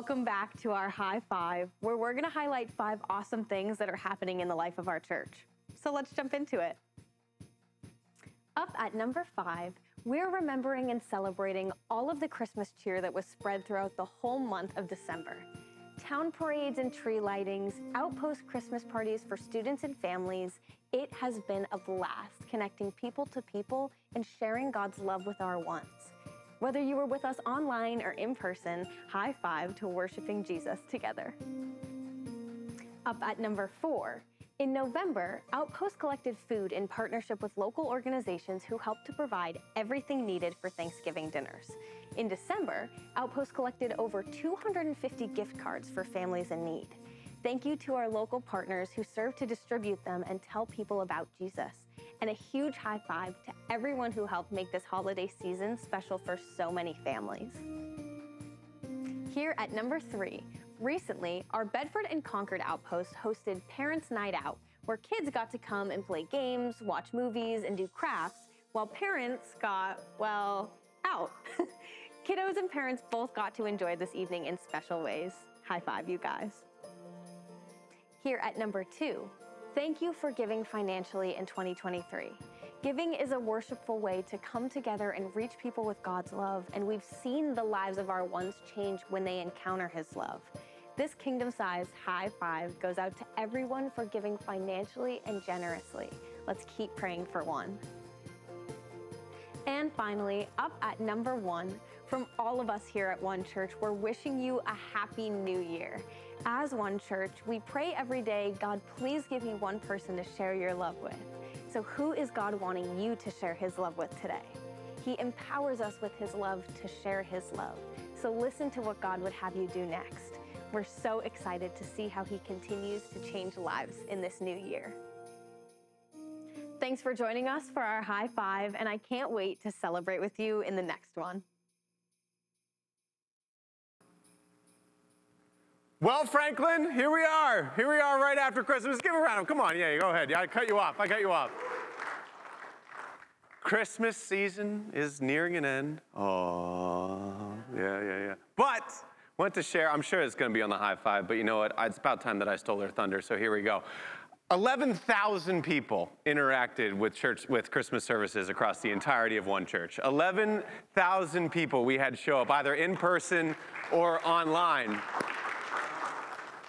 Welcome back to our High Five, where we're going to highlight five awesome things that are happening in the life of our church. So let's jump into it. Up at number five, we're remembering and celebrating all of the Christmas cheer that was spread throughout the whole month of December. Town parades and tree lightings, outpost Christmas parties for students and families. It has been a blast connecting people to people and sharing God's love with our ones. Whether you were with us online or in person, high five to worshiping Jesus together. Up at number four, in November, Outpost collected food in partnership with local organizations who helped to provide everything needed for Thanksgiving dinners. In December, Outpost collected over 250 gift cards for families in need. Thank you to our local partners who serve to distribute them and tell people about Jesus. And a huge high five to everyone who helped make this holiday season special for so many families. Here at number three, recently, our Bedford and Concord outpost hosted Parents Night Out, where kids got to come and play games, watch movies, and do crafts, while parents got, well, out. Kiddos and parents both got to enjoy this evening in special ways. High five, you guys. Here at number two, thank you for giving financially in 2023. Giving is a worshipful way to come together and reach people with God's love, and we've seen the lives of our ones change when they encounter His love. This kingdom sized high five goes out to everyone for giving financially and generously. Let's keep praying for one. And finally, up at number one, from all of us here at One Church, we're wishing you a happy new year. As One Church, we pray every day, God, please give me one person to share your love with. So, who is God wanting you to share his love with today? He empowers us with his love to share his love. So, listen to what God would have you do next. We're so excited to see how he continues to change lives in this new year. Thanks for joining us for our high five, and I can't wait to celebrate with you in the next one. Well, Franklin, here we are. Here we are right after Christmas. Give a round. Come on, yeah, go ahead. Yeah, I cut you off. I cut you off. Christmas season is nearing an end. Oh, yeah, yeah, yeah. But want to share. I'm sure it's going to be on the high five, but you know what? It's about time that I stole their thunder. So here we go. 11,000 people interacted with church with Christmas services across the entirety of one church. 11,000 people we had show up either in person or online.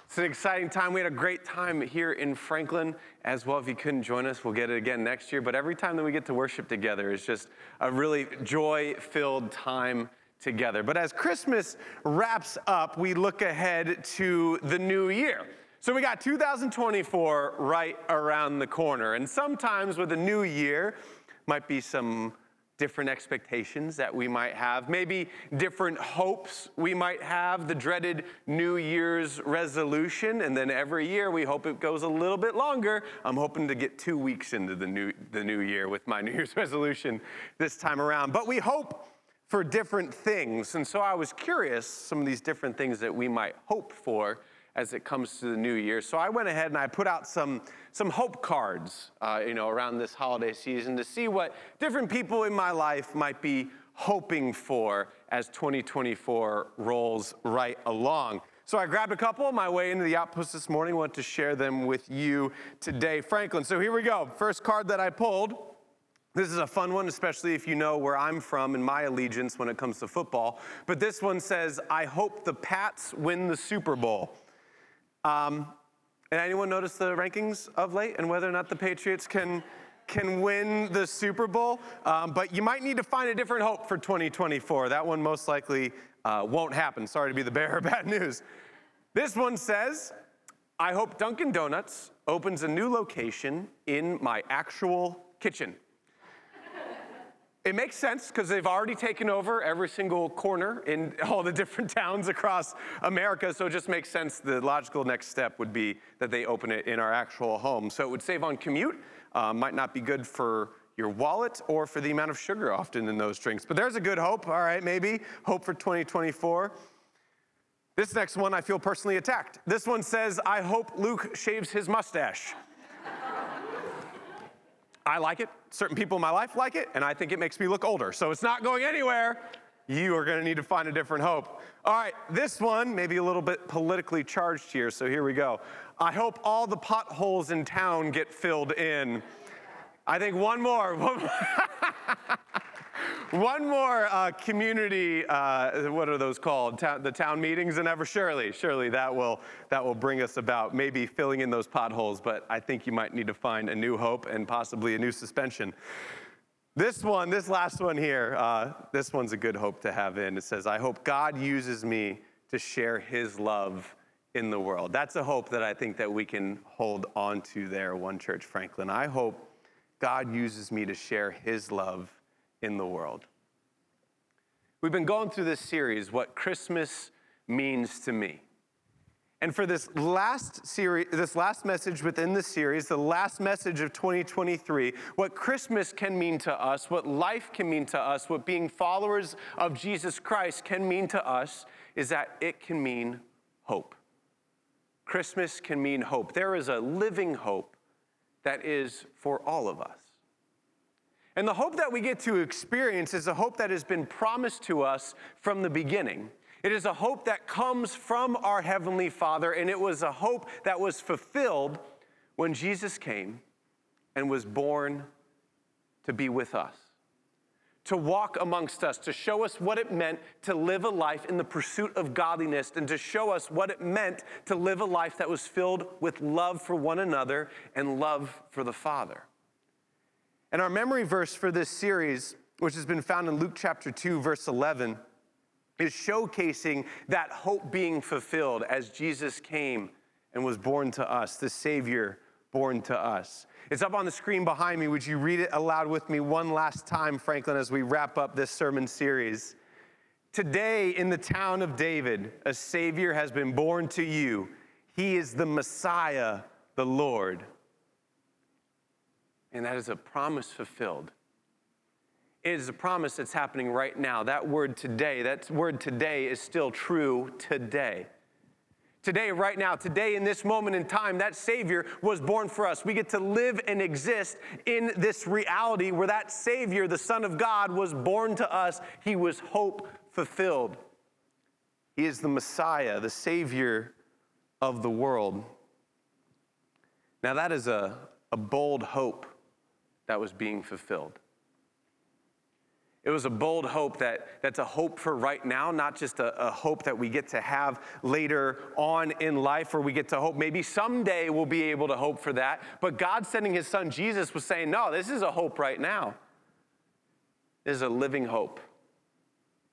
It's an exciting time. We had a great time here in Franklin as well. If you couldn't join us, we'll get it again next year. But every time that we get to worship together is just a really joy filled time together. But as Christmas wraps up, we look ahead to the new year. So we got 2024 right around the corner. And sometimes with a new year, might be some different expectations that we might have, maybe different hopes we might have, the dreaded New Year's resolution, and then every year we hope it goes a little bit longer. I'm hoping to get two weeks into the new, the new year with my New Year's resolution this time around. But we hope for different things. And so I was curious some of these different things that we might hope for as it comes to the new year. So I went ahead and I put out some, some hope cards, uh, you know, around this holiday season to see what different people in my life might be hoping for as 2024 rolls right along. So I grabbed a couple on my way into the outpost this morning. want to share them with you today, Franklin. So here we go. First card that I pulled. This is a fun one, especially if you know where I'm from and my allegiance when it comes to football. But this one says, I hope the Pats win the Super Bowl. Um, and anyone notice the rankings of late and whether or not the Patriots can can win the Super Bowl? Um, but you might need to find a different hope for 2024. That one most likely uh, won't happen. Sorry to be the bearer of bad news. This one says, I hope Dunkin' Donuts opens a new location in my actual kitchen. It makes sense because they've already taken over every single corner in all the different towns across America. So it just makes sense. The logical next step would be that they open it in our actual home. So it would save on commute. Uh, might not be good for your wallet or for the amount of sugar often in those drinks. But there's a good hope. All right, maybe hope for 2024. This next one, I feel personally attacked. This one says, I hope Luke shaves his mustache. I like it. Certain people in my life like it, and I think it makes me look older. So it's not going anywhere. you are going to need to find a different hope. All right, this one, maybe a little bit politically charged here, so here we go. I hope all the potholes in town get filled in. I think one more. One more. One more uh, community, uh, what are those called? The town meetings and ever surely, surely that will, that will bring us about maybe filling in those potholes, but I think you might need to find a new hope and possibly a new suspension. This one, this last one here, uh, this one's a good hope to have in. It says, I hope God uses me to share his love in the world. That's a hope that I think that we can hold on to there, One Church Franklin. I hope God uses me to share his love in the world. We've been going through this series, What Christmas Means to Me. And for this last series, this last message within the series, the last message of 2023, what Christmas can mean to us, what life can mean to us, what being followers of Jesus Christ can mean to us, is that it can mean hope. Christmas can mean hope. There is a living hope that is for all of us. And the hope that we get to experience is a hope that has been promised to us from the beginning. It is a hope that comes from our Heavenly Father, and it was a hope that was fulfilled when Jesus came and was born to be with us, to walk amongst us, to show us what it meant to live a life in the pursuit of godliness, and to show us what it meant to live a life that was filled with love for one another and love for the Father. And our memory verse for this series, which has been found in Luke chapter 2, verse 11, is showcasing that hope being fulfilled as Jesus came and was born to us, the Savior born to us. It's up on the screen behind me. Would you read it aloud with me one last time, Franklin, as we wrap up this sermon series? Today, in the town of David, a Savior has been born to you. He is the Messiah, the Lord and that is a promise fulfilled. It is a promise that's happening right now. That word today, that word today is still true today. Today, right now, today, in this moment in time, that Savior was born for us. We get to live and exist in this reality where that Savior, the Son of God, was born to us. He was hope fulfilled. He is the Messiah, the Savior of the world. Now, that is a, a bold hope that was being fulfilled. It was a bold hope that, that's a hope for right now, not just a, a, hope that we get to have later on in life, or we get to hope maybe someday we'll be able to hope for that. But God sending his son Jesus was saying, no, this is a hope right now. This is a living hope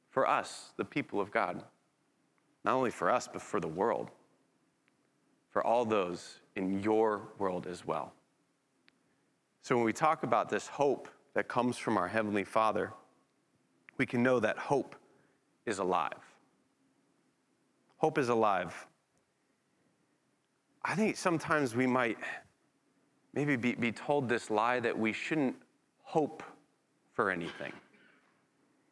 for us, the people of God. Not only for us, but for the world, for all those in your world as well. So when we talk about this hope that comes from our Heavenly Father, we can know that hope is alive. Hope is alive. I think sometimes we might maybe be, be told this lie that we shouldn't hope for anything.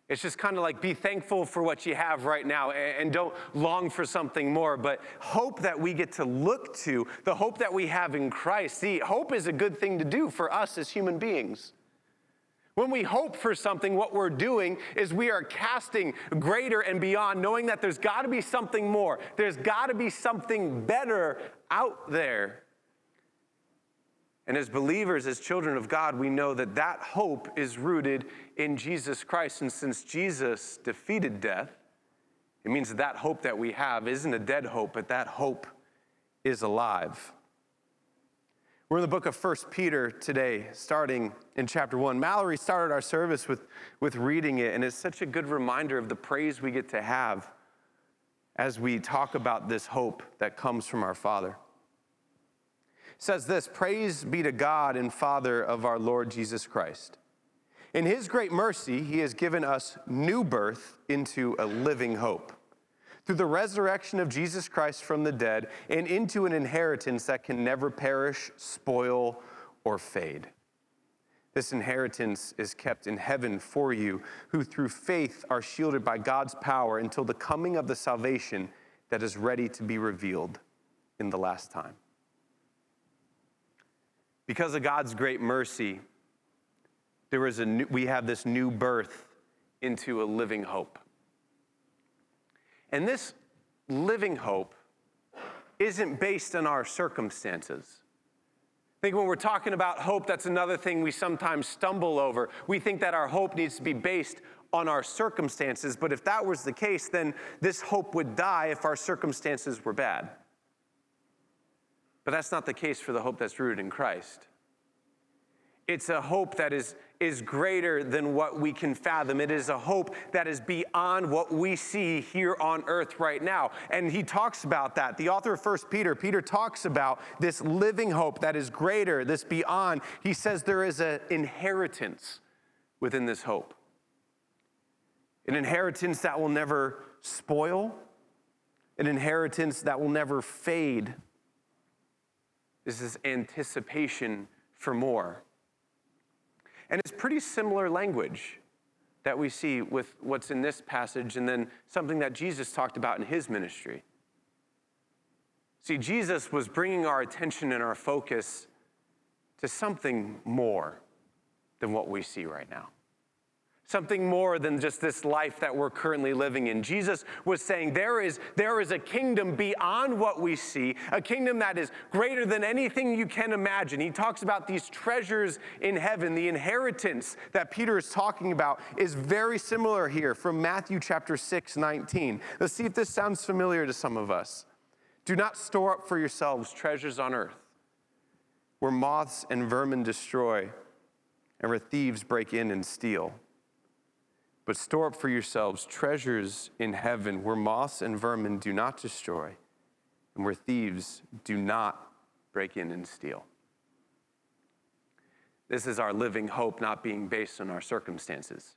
It's just kind of like be thankful for what you have right now and don't long for something more, but hope that we get to look to, the hope that we have in Christ. See, hope is a good thing to do for us as human beings. When we hope for something, what we're doing is we are casting greater and beyond, knowing that there's got to be something more. There's got to be something better out there. And as believers, as children of God, we know that that hope is rooted in Jesus Christ. And since Jesus defeated death, it means that that hope that we have isn't a dead hope, but that hope is alive. We're in the book of 1 Peter today, starting in chapter 1. Mallory started our service with, with reading it, and it's such a good reminder of the praise we get to have as we talk about this hope that comes from our Father says this Praise be to God and Father of our Lord Jesus Christ. In his great mercy, he has given us new birth into a living hope through the resurrection of Jesus Christ from the dead and into an inheritance that can never perish, spoil, or fade. This inheritance is kept in heaven for you, who through faith are shielded by God's power until the coming of the salvation that is ready to be revealed in the last time. Because of God's great mercy, there is a new, we have this new birth into a living hope. And this living hope isn't based on our circumstances. I think when we're talking about hope, that's another thing we sometimes stumble over. We think that our hope needs to be based on our circumstances, but if that was the case, then this hope would die if our circumstances were bad. But that's not the case for the hope that's rooted in Christ. It's a hope that is, is greater than what we can fathom. It is a hope that is beyond what we see here on earth right now. And he talks about that. The author of 1 Peter, Peter talks about this living hope that is greater, this beyond. He says there is an inheritance within this hope, an inheritance that will never spoil, an inheritance that will never fade. This is anticipation for more. And it's pretty similar language that we see with what's in this passage and then something that Jesus talked about in his ministry. See, Jesus was bringing our attention and our focus to something more than what we see right now something more than just this life that we're currently living in. Jesus was saying there is, there is a kingdom beyond what we see, a kingdom that is greater than anything you can imagine. He talks about these treasures in heaven. The inheritance that Peter is talking about is very similar here from Matthew chapter 6, 19. Let's see if this sounds familiar to some of us. Do not store up for yourselves treasures on earth where moths and vermin destroy and where thieves break in and steal but store up for yourselves treasures in heaven where moths and vermin do not destroy and where thieves do not break in and steal. This is our living hope not being based on our circumstances.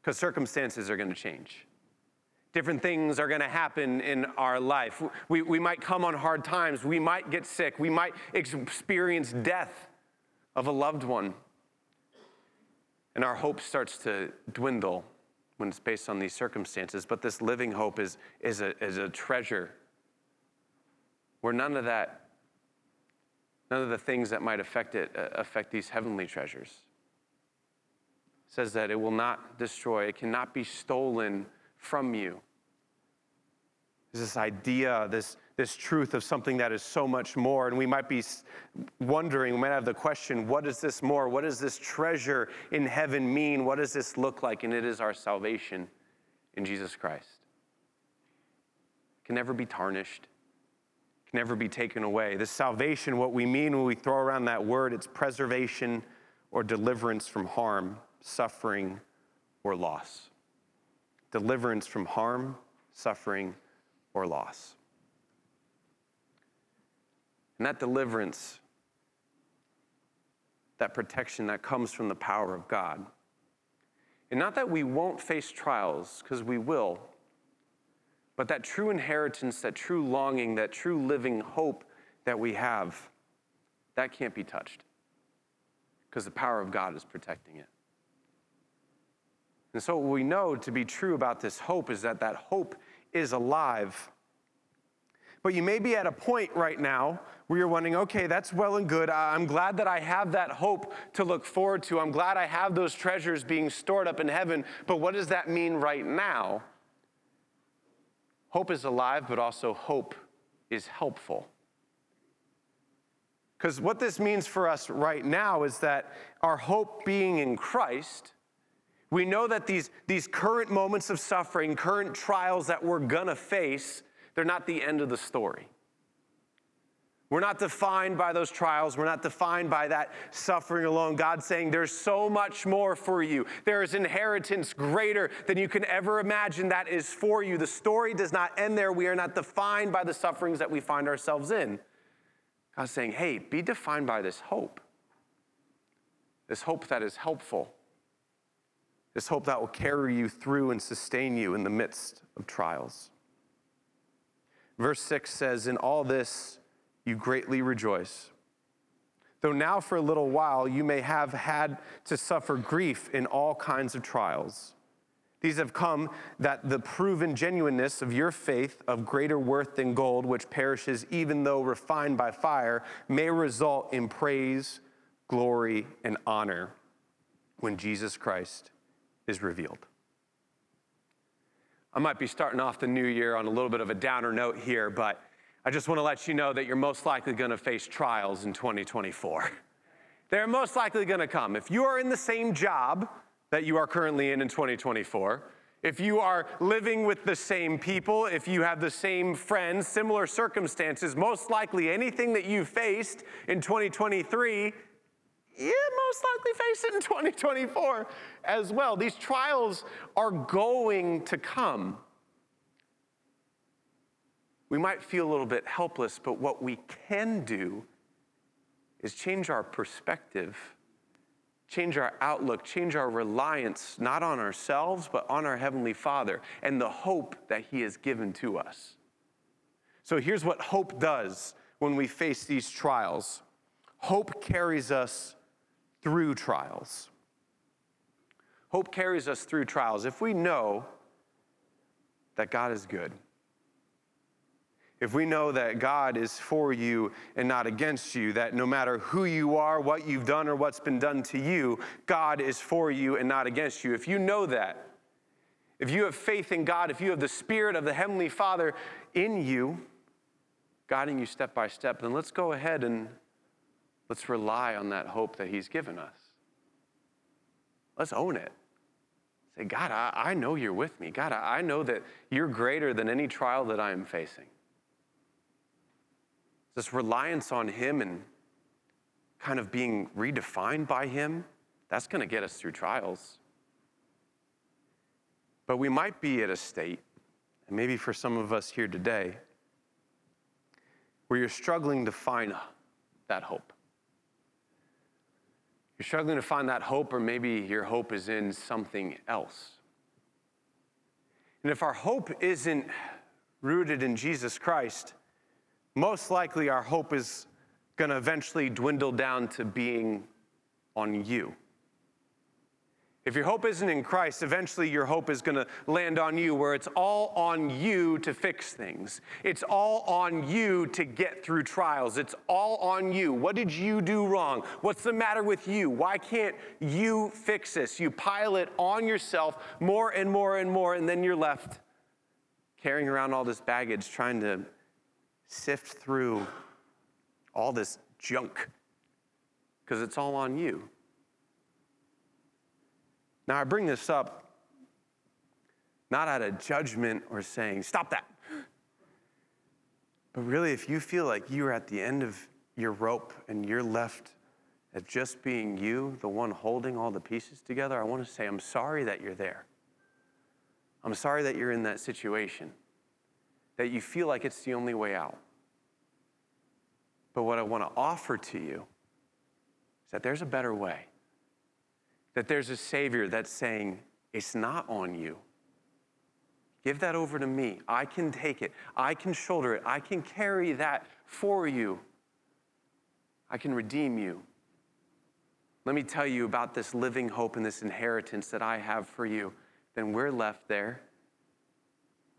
Because circumstances are going to change. Different things are going to happen in our life. We, we might come on hard times. We might get sick. We might experience death of a loved one and our hope starts to dwindle when it's based on these circumstances. But this living hope is, is, a, is a treasure where none of that, none of the things that might affect it uh, affect these heavenly treasures. It says that it will not destroy, it cannot be stolen from you. There's this idea, this, this truth of something that is so much more. And we might be wondering, we might have the question, what is this more? What does this treasure in heaven mean? What does this look like? And it is our salvation in Jesus Christ. It can never be tarnished, can never be taken away. This salvation, what we mean when we throw around that word, it's preservation or deliverance from harm, suffering, or loss. Deliverance from harm, suffering, or loss. And that deliverance, that protection that comes from the power of God. And not that we won't face trials, because we will, but that true inheritance, that true longing, that true living hope that we have, that can't be touched, because the power of God is protecting it. And so, what we know to be true about this hope is that that hope is alive but you may be at a point right now where you're wondering, okay, that's well and good. I'm glad that I have that hope to look forward to. I'm glad I have those treasures being stored up in heaven. But what does that mean right now? Hope is alive, but also hope is helpful. Because what this means for us right now is that our hope being in Christ, we know that these, these current moments of suffering, current trials that we're gonna face, they're not the end of the story. We're not defined by those trials. We're not defined by that suffering alone. God's saying there's so much more for you. There is inheritance greater than you can ever imagine that is for you. The story does not end there. We are not defined by the sufferings that we find ourselves in. God's saying, hey, be defined by this hope. This hope that is helpful. This hope that will carry you through and sustain you in the midst of trials. Verse 6 says, In all this you greatly rejoice. Though now for a little while you may have had to suffer grief in all kinds of trials. These have come that the proven genuineness of your faith, of greater worth than gold, which perishes even though refined by fire, may result in praise, glory, and honor when Jesus Christ is revealed. I might be starting off the new year on a little bit of a downer note here, but I just want to let you know that you're most likely going to face trials in 2024. They're most likely going to come. If you are in the same job that you are currently in in 2024, if you are living with the same people, if you have the same friends, similar circumstances, most likely anything that you faced in 2023 you most likely face it in 2024 as well. These trials are going to come. We might feel a little bit helpless, but what we can do is change our perspective, change our outlook, change our reliance, not on ourselves, but on our Heavenly Father and the hope that He has given to us. So here's what hope does when we face these trials hope carries us through trials. Hope carries us through trials. If we know that God is good, if we know that God is for you and not against you, that no matter who you are, what you've done, or what's been done to you, God is for you and not against you. If you know that, if you have faith in God, if you have the Spirit of the Heavenly Father in you, guiding you step by step, then let's go ahead and Let's rely on that hope that He's given us. Let's own it. Say, God, I, I know you're with me. God, I, I know that you're greater than any trial that I am facing. This reliance on Him and kind of being redefined by Him, that's going to get us through trials. But we might be at a state, and maybe for some of us here today, where you're struggling to find that hope. You're struggling to find that hope, or maybe your hope is in something else. And if our hope isn't rooted in Jesus Christ, most likely our hope is going to eventually dwindle down to being on you. If your hope isn't in Christ, eventually your hope is going to land on you, where it's all on you to fix things. It's all on you to get through trials. It's all on you. What did you do wrong? What's the matter with you? Why can't you fix this? You pile it on yourself more and more and more, and then you're left carrying around all this baggage, trying to sift through all this junk because it's all on you. Now, I bring this up not out of judgment or saying, stop that. But really, if you feel like you are at the end of your rope and you're left at just being you, the one holding all the pieces together, I want to say, I'm sorry that you're there. I'm sorry that you're in that situation, that you feel like it's the only way out. But what I want to offer to you is that there's a better way that there's a Savior that's saying, It's not on you. Give that over to me. I can take it. I can shoulder it. I can carry that for you. I can redeem you. Let me tell you about this living hope and this inheritance that I have for you. Then we're left there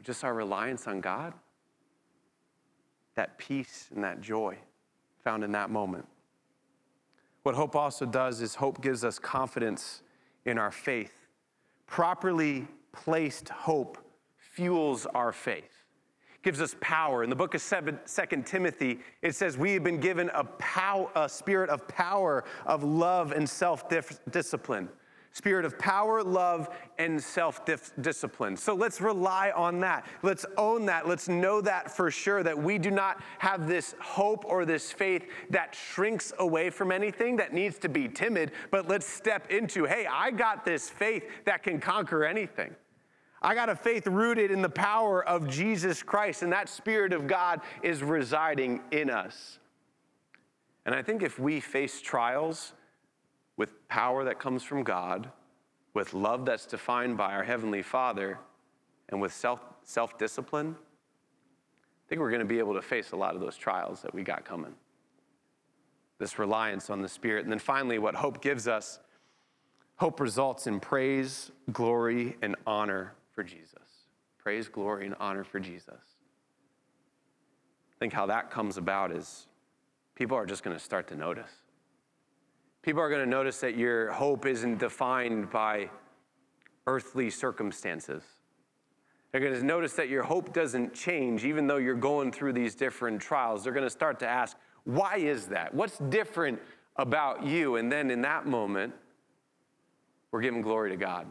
just our reliance on God, that peace and that joy found in that moment. What hope also does is hope gives us confidence in our faith. Properly placed hope fuels our faith, gives us power. In the book of Second Timothy, it says, We have been given a, pow- a spirit of power, of love, and self discipline spirit of power, love, and self discipline. So let's rely on that. Let's own that. Let's know that for sure that we do not have this hope or this faith that shrinks away from anything that needs to be timid, but let's step into hey, I got this faith that can conquer anything. I got a faith rooted in the power of Jesus Christ, and that Spirit of God is residing in us. And I think if we face trials, with power that comes from God, with love that's defined by our Heavenly Father, and with self, self-discipline, I think we're going to be able to face a lot of those trials that we got coming. This reliance on the Spirit. And then finally, what hope gives us hope results in praise, glory, and honor for Jesus. Praise, glory, and honor for Jesus. I think how that comes about is people are just going to start to notice. People are going to notice that your hope isn't defined by earthly circumstances, They're going to notice that your hope doesn't change even though you're going through these different trials. They're going to start to ask, why is that? What's different about you? And then in that moment, we're giving glory to God.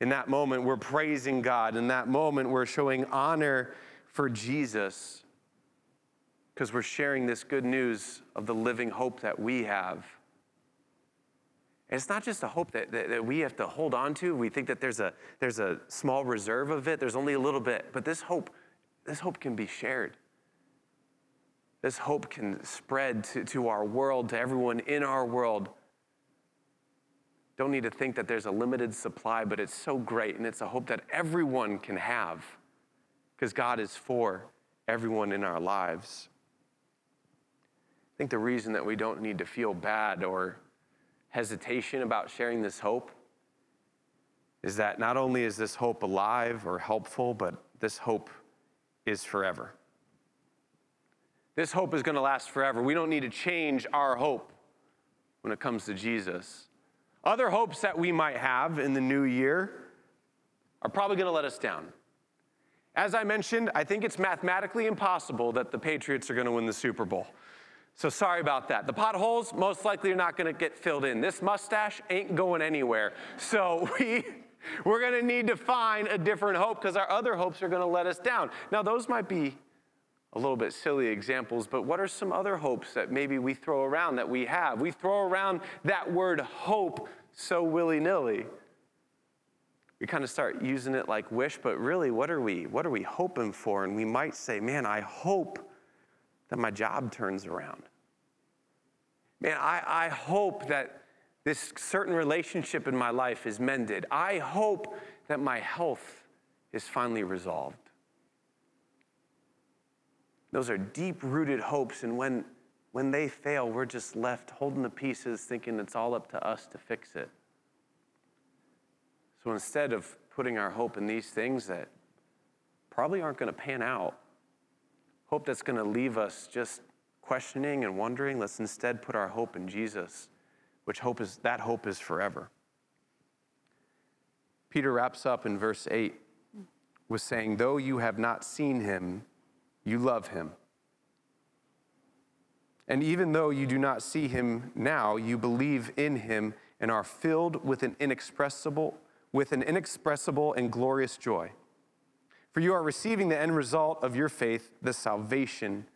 In that moment, we're praising God. In that moment, we're showing honor for Jesus because we're sharing this good news of the living hope that we have. And it's not just a hope that, that, that, we have to hold on to. We think that there's a, there's a small reserve of it, there's only a little bit. But this hope, this hope can be shared. This hope can spread to, to our world, to everyone in our world. Don't need to think that there's a limited supply, but it's so great, and it's a hope that everyone can have because God is for everyone in our lives. I think the reason that we don't need to feel bad or hesitation about sharing this hope is that not only is this hope alive or helpful, but this hope is forever. This hope is going to last forever. We don't need to change our hope when it comes to Jesus. Other hopes that we might have in the new year are probably going to let us down. As I mentioned, I think it's mathematically impossible that the Patriots are going to win the Super Bowl. So sorry about that. The potholes most likely are not going to get filled in. This mustache ain't going anywhere. So we we're going to need to find a different hope because our other hopes are going to let us down. Now those might be a little bit silly examples, but what are some other hopes that maybe we throw around that we have? We throw around that word hope so willy-nilly. We kind of start using it like wish, but really what are we what are we hoping for? And we might say, "Man, I hope that my job turns around. Man, I, I hope that this certain relationship in my life is mended. I hope that my health is finally resolved. Those are deep rooted hopes, and when, when they fail, we're just left holding the pieces, thinking it's all up to us to fix it. So instead of putting our hope in these things that probably aren't going to pan out, hope that's going to leave us just questioning and wondering. Let's instead put our hope in Jesus, which hope is that hope is forever. Peter wraps up in verse 8 with saying, Though you have not seen him, you love him. And even though you do not see him now, you believe in him and are filled with an inexpressible, with an inexpressible and glorious joy for you are receiving the end result of your faith, the salvation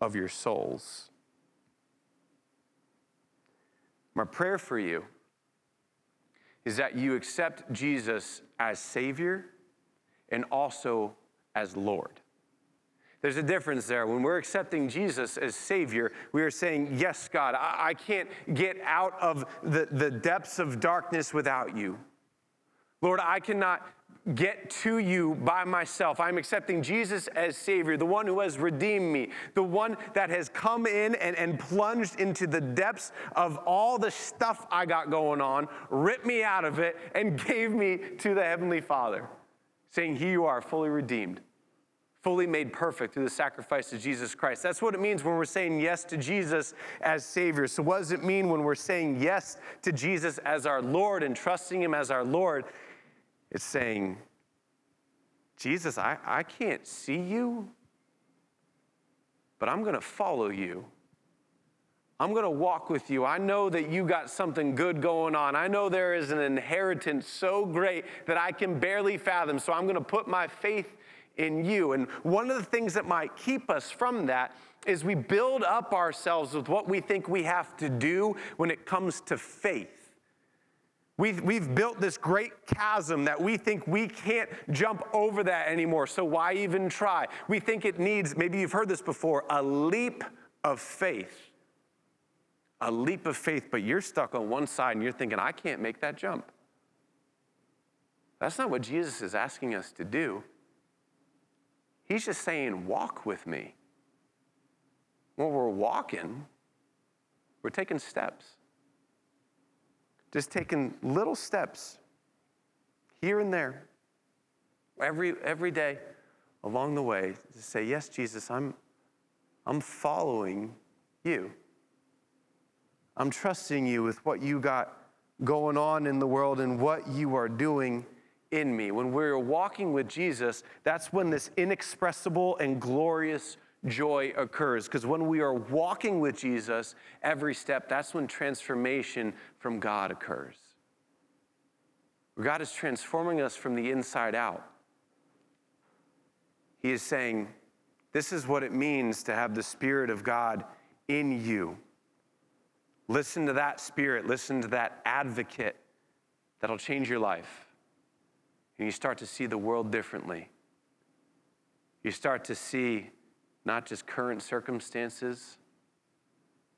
of your souls. My prayer for you is that you accept Jesus as Savior and also as Lord. There's a difference there. When we're accepting Jesus as Savior, we are saying, Yes, God, I, I can't get out of the, the depths of darkness without you. Lord, I cannot get to you by myself. I'm accepting Jesus as Savior, the one who has redeemed me, the one that has come in and, and plunged into the depths of all the stuff I got going on, ripped me out of it, and gave me to the Heavenly Father, saying, Here you are, fully redeemed. Fully made perfect through the sacrifice of Jesus Christ. That's what it means when we're saying yes to Jesus as Savior. So, what does it mean when we're saying yes to Jesus as our Lord and trusting Him as our Lord? It's saying, Jesus, I, I can't see you, but I'm going to follow you. I'm going to walk with you. I know that you got something good going on. I know there is an inheritance so great that I can barely fathom. So I'm going to put my faith in you. And one of the things that might keep us from that is we build up ourselves with what we think we have to do when it comes to faith. We've, we've built this great chasm that we think we can't jump over that anymore, so why even try? We think it needs, maybe you've heard this before, a leap of faith. A leap of faith, but you're stuck on one side and you're thinking, I can't make that jump. That's not what Jesus is asking us to do. He's just saying, walk with me. When we're walking, we're taking steps. Just taking little steps here and there, every, every day along the way to say, Yes, Jesus, I'm, I'm following you. I'm trusting you with what you got going on in the world and what you are doing in me. When we're walking with Jesus, that's when this inexpressible and glorious joy occurs. Because when we are walking with Jesus every step, that's when transformation from God occurs. God is transforming us from the inside out. He is saying, This is what it means to have the Spirit of God in you. Listen to that Spirit, listen to that advocate that'll change your life. And you start to see the world differently. You start to see not just current circumstances,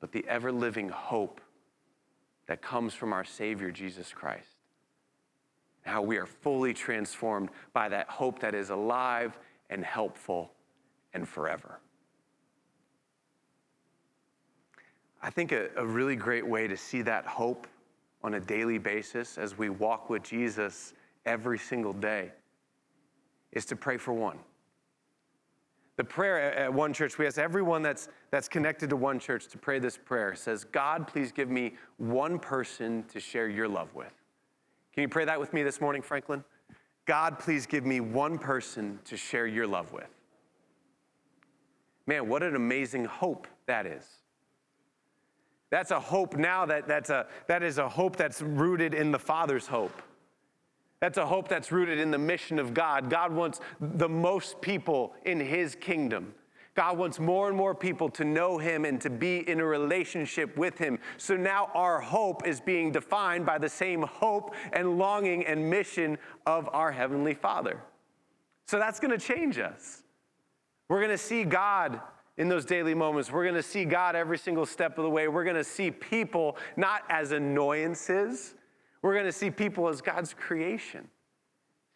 but the ever living hope that comes from our Savior, Jesus Christ. How we are fully transformed by that hope that is alive and helpful and forever. I think a, a, really great way to see that hope on a daily basis as we walk with Jesus every single day is to pray for one. The prayer at one church, we ask everyone that's, that's connected to one church to pray this prayer. It says, God, please give me one person to share your love with. Can you pray that with me this morning, Franklin? God, please give me one person to share your love with. Man, what an amazing hope that is. That's a hope now that, that's a, that is a hope that's rooted in the Father's hope. That's a hope that's rooted in the mission of God. God wants the most people in His kingdom. God wants more and more people to know Him and to be in a relationship with Him. So now our hope is being defined by the same hope and longing and mission of our Heavenly Father. So that's going to change us. We're going to see God in those daily moments. We're going to see God every single step of the way. We're going to see people not as annoyances, we're going to see people as God's creation,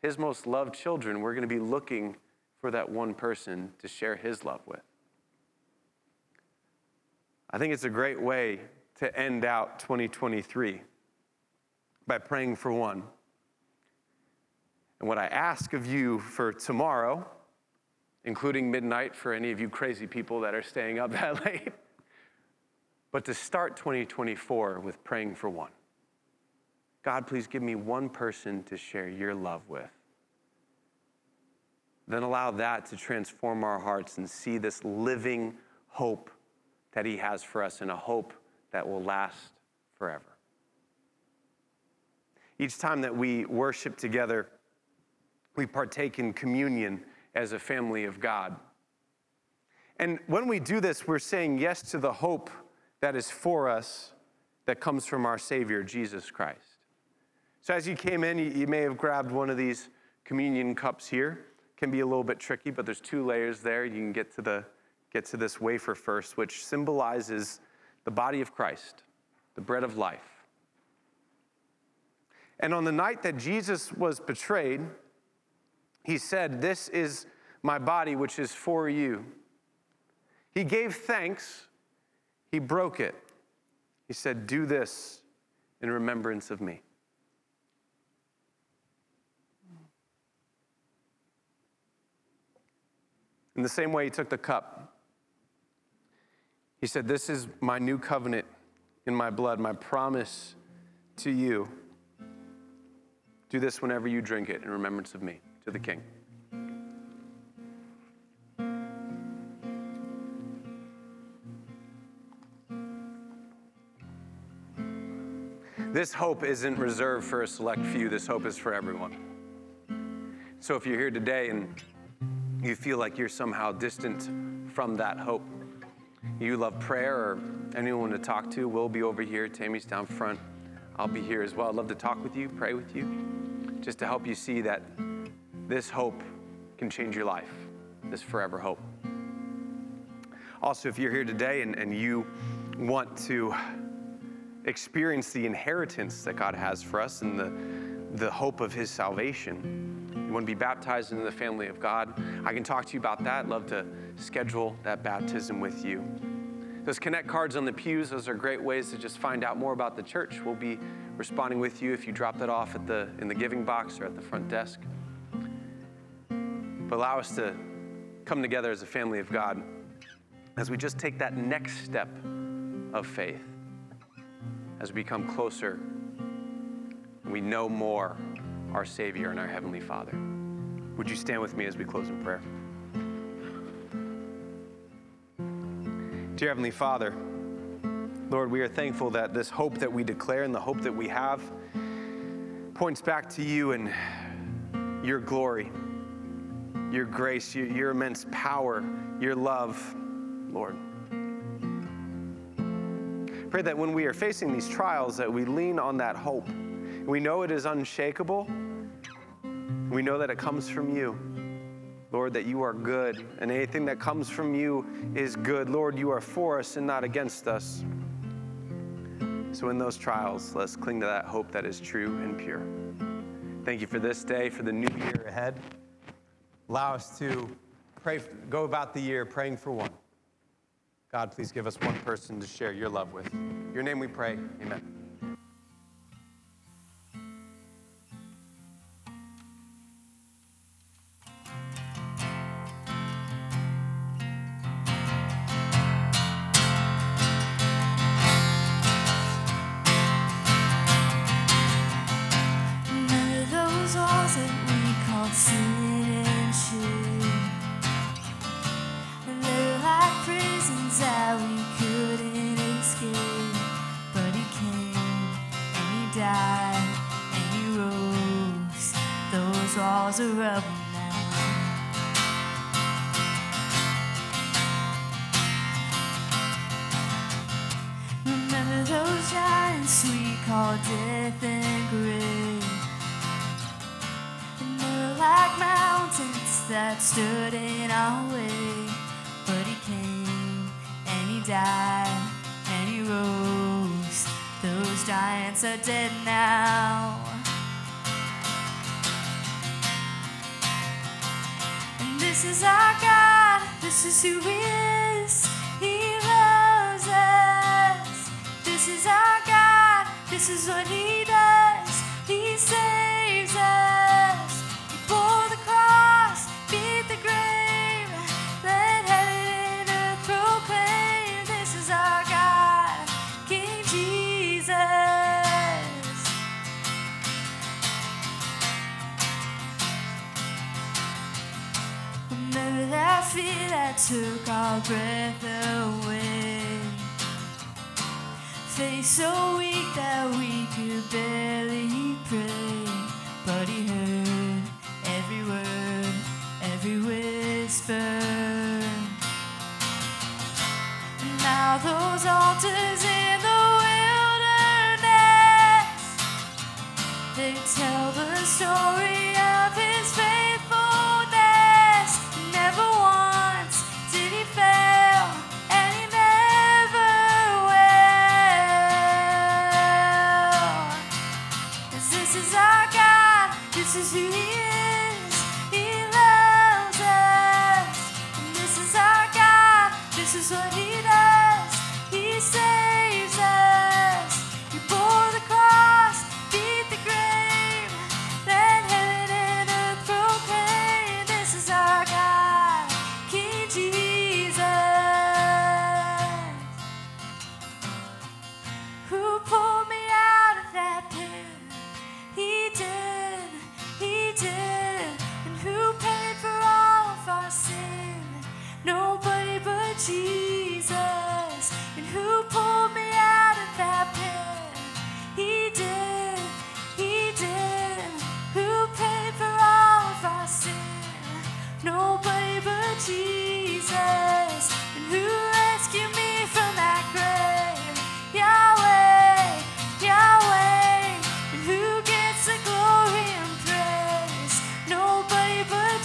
His most loved children. We're going to be looking for that one person to share His love with. I think it's a great way to end out 2023 by praying for one. And what I ask of you for tomorrow, including midnight for any of you crazy people that are staying up that late, but to start 2024 with praying for one. God, please give me one person to share your love with. Then allow that to transform our hearts and see this living hope that He has for us and a hope that will last forever. Each time that we worship together, we partake in communion as a family of God. And when we do this, we're saying yes to the hope that is for us that comes from our Savior, Jesus Christ. So as you came in, you, may have grabbed one of these communion cups here. Can be a little bit tricky, but there's two layers there. You can get to the get to this wafer first, which symbolizes the body of Christ, the bread of life. And on the night that Jesus was betrayed, he said, This is my body, which is for you. He gave thanks, he broke it. He said, Do this in remembrance of me. In the same way, he took the cup. He said, This is my new covenant in my blood, my promise to you. Do this whenever you drink it in remembrance of me, to the King. This hope isn't reserved for a select few, this hope is for everyone. So if you're here today and you feel like you're somehow distant from that hope, you love prayer or anyone to talk to, we'll be over here. Tammy's down front. I'll be here as well. I'd love to talk with you, pray with you, just to help you see that this hope can change your life, this forever hope. Also, if you're here today and, and you want to experience the inheritance that God has for us and the, the hope of His salvation, want to be baptized into the family of God, I can talk to you about that. Love to schedule that baptism with you. Those connect cards on the pews, those are great ways to just find out more about the church. We'll be responding with you if you drop that off at the, in the giving box or at the front desk. But allow us to come together as a family of God as we just take that next step of faith, as we become closer we know more our Savior and our Heavenly Father. Would you stand with me as we close in prayer? Dear Heavenly Father, Lord, we are thankful that this hope that we declare and the hope that we have points back to you and your glory, your grace, your, your immense power, your love, Lord. Pray that when we are facing these trials that we lean on that hope. We know it is unshakable. We know that it comes from you. Lord, that you are good, and anything that comes from you is good. Lord, you are for us and not against us. So, in those trials, let's cling to that hope that is true and pure. Thank you for this day, for the new year ahead. Allow us to pray, go about the year praying for one. God, please give us one person to share your love with. Your name we pray. Amen. This is our God, this is who He is. He loves us. This is our God, this is what He took our breath away. Face so weak that we could barely pray. But he heard every word, every whisper. Now those altars in the wilderness, they tell the story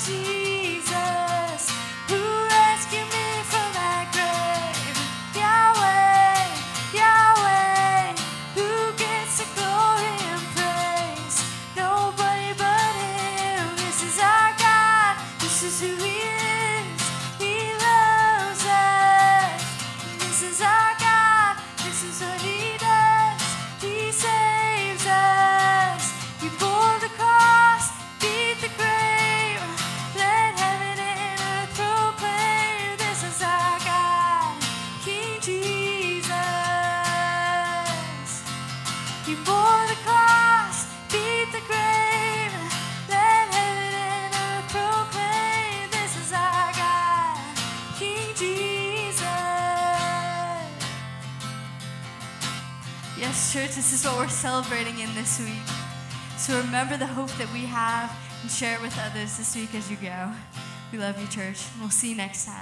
Nobody week. So remember the hope that we have and share it with others this week as you go. We love you, church. We'll see you next time.